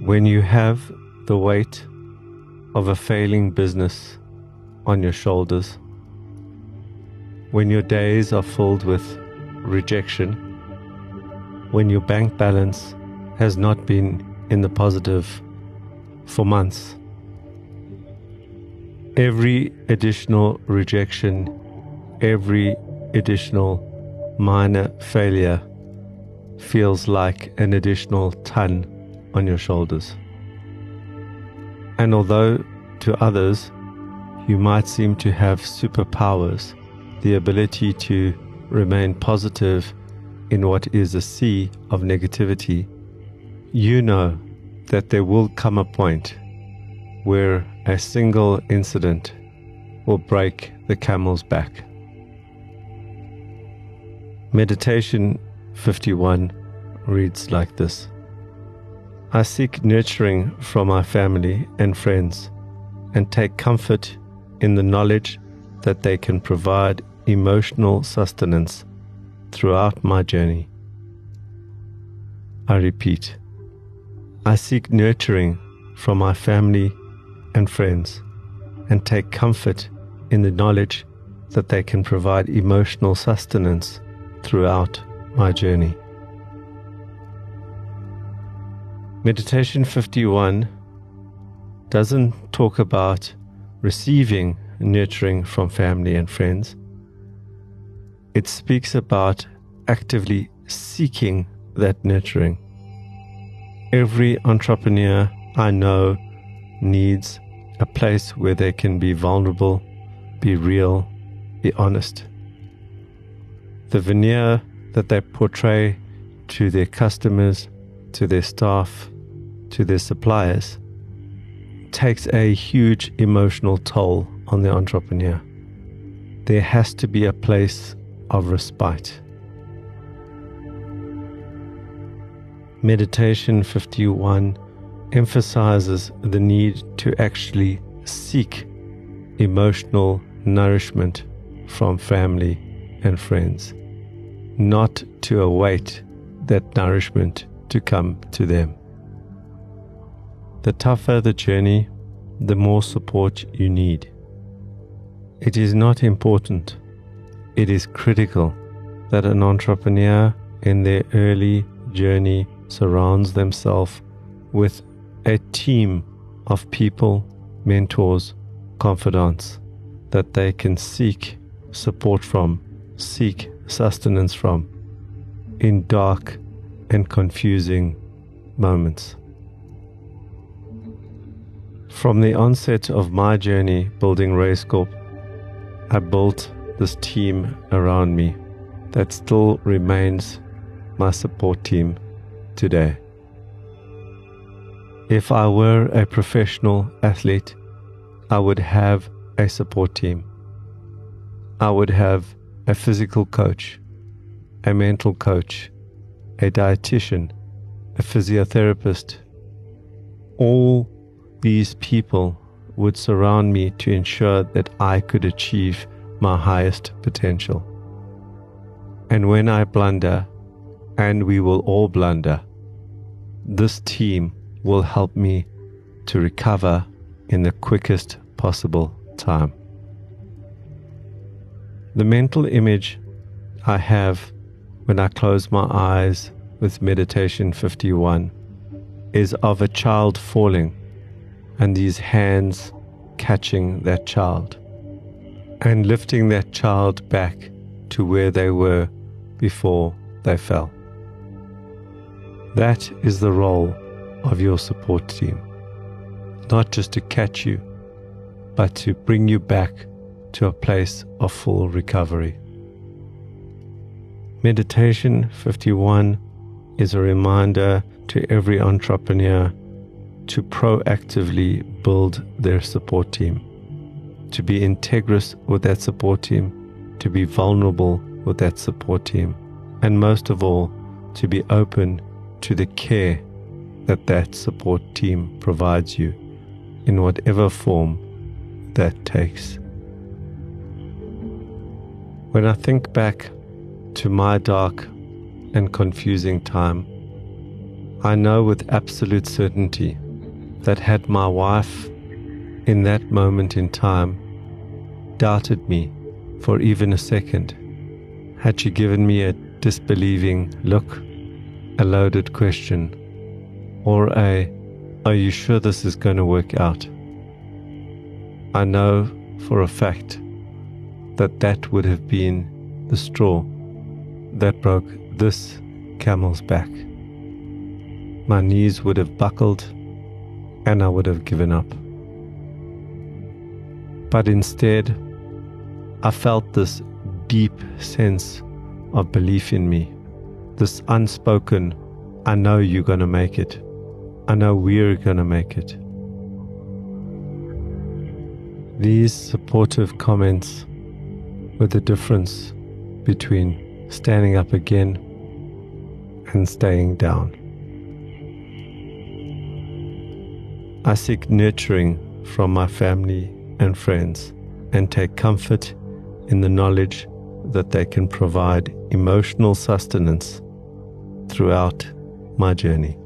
When you have the weight of a failing business on your shoulders, when your days are filled with rejection, when your bank balance has not been in the positive for months, every additional rejection, every additional minor failure feels like an additional ton on your shoulders. And although to others you might seem to have superpowers, the ability to remain positive in what is a sea of negativity, you know that there will come a point where a single incident will break the camel's back. Meditation 51 reads like this I seek nurturing from my family and friends and take comfort in the knowledge that they can provide emotional sustenance throughout my journey. I repeat, I seek nurturing from my family and friends and take comfort in the knowledge that they can provide emotional sustenance throughout my journey. Meditation 51 doesn't talk about receiving nurturing from family and friends. It speaks about actively seeking that nurturing. Every entrepreneur I know needs a place where they can be vulnerable, be real, be honest. The veneer that they portray to their customers, to their staff, to their suppliers takes a huge emotional toll on the entrepreneur. There has to be a place of respite. Meditation 51 emphasizes the need to actually seek emotional nourishment from family and friends, not to await that nourishment to come to them. The tougher the journey, the more support you need. It is not important, it is critical that an entrepreneur in their early journey surrounds themselves with a team of people, mentors, confidants that they can seek support from, seek sustenance from in dark and confusing moments. From the onset of my journey building RaceCorp, I built this team around me that still remains my support team today. If I were a professional athlete, I would have a support team. I would have a physical coach, a mental coach, a dietitian, a physiotherapist, all these people would surround me to ensure that I could achieve my highest potential. And when I blunder, and we will all blunder, this team will help me to recover in the quickest possible time. The mental image I have when I close my eyes with Meditation 51 is of a child falling and these hands catching that child and lifting that child back to where they were before they fell. That is the role of your support team. Not just to catch you, but to bring you back to a place of full recovery. Meditation 51 is a reminder to every entrepreneur to proactively build their support team, to be integrous with that support team, to be vulnerable with that support team, and most of all, to be open to the care that that support team provides you in whatever form that takes. When I think back to my dark and confusing time, I know with absolute certainty that had my wife in that moment in time doubted me for even a second, had she given me a disbelieving look, a loaded question, or a, Are you sure this is going to work out? I know for a fact that that would have been the straw that broke this camel's back. My knees would have buckled and I would have given up. But instead, I felt this deep sense of belief in me, this unspoken, I know you're going to make it. I know we're going to make it. These supportive comments were the difference between standing up again and staying down. I seek nurturing from my family and friends and take comfort in the knowledge that they can provide emotional sustenance throughout my journey.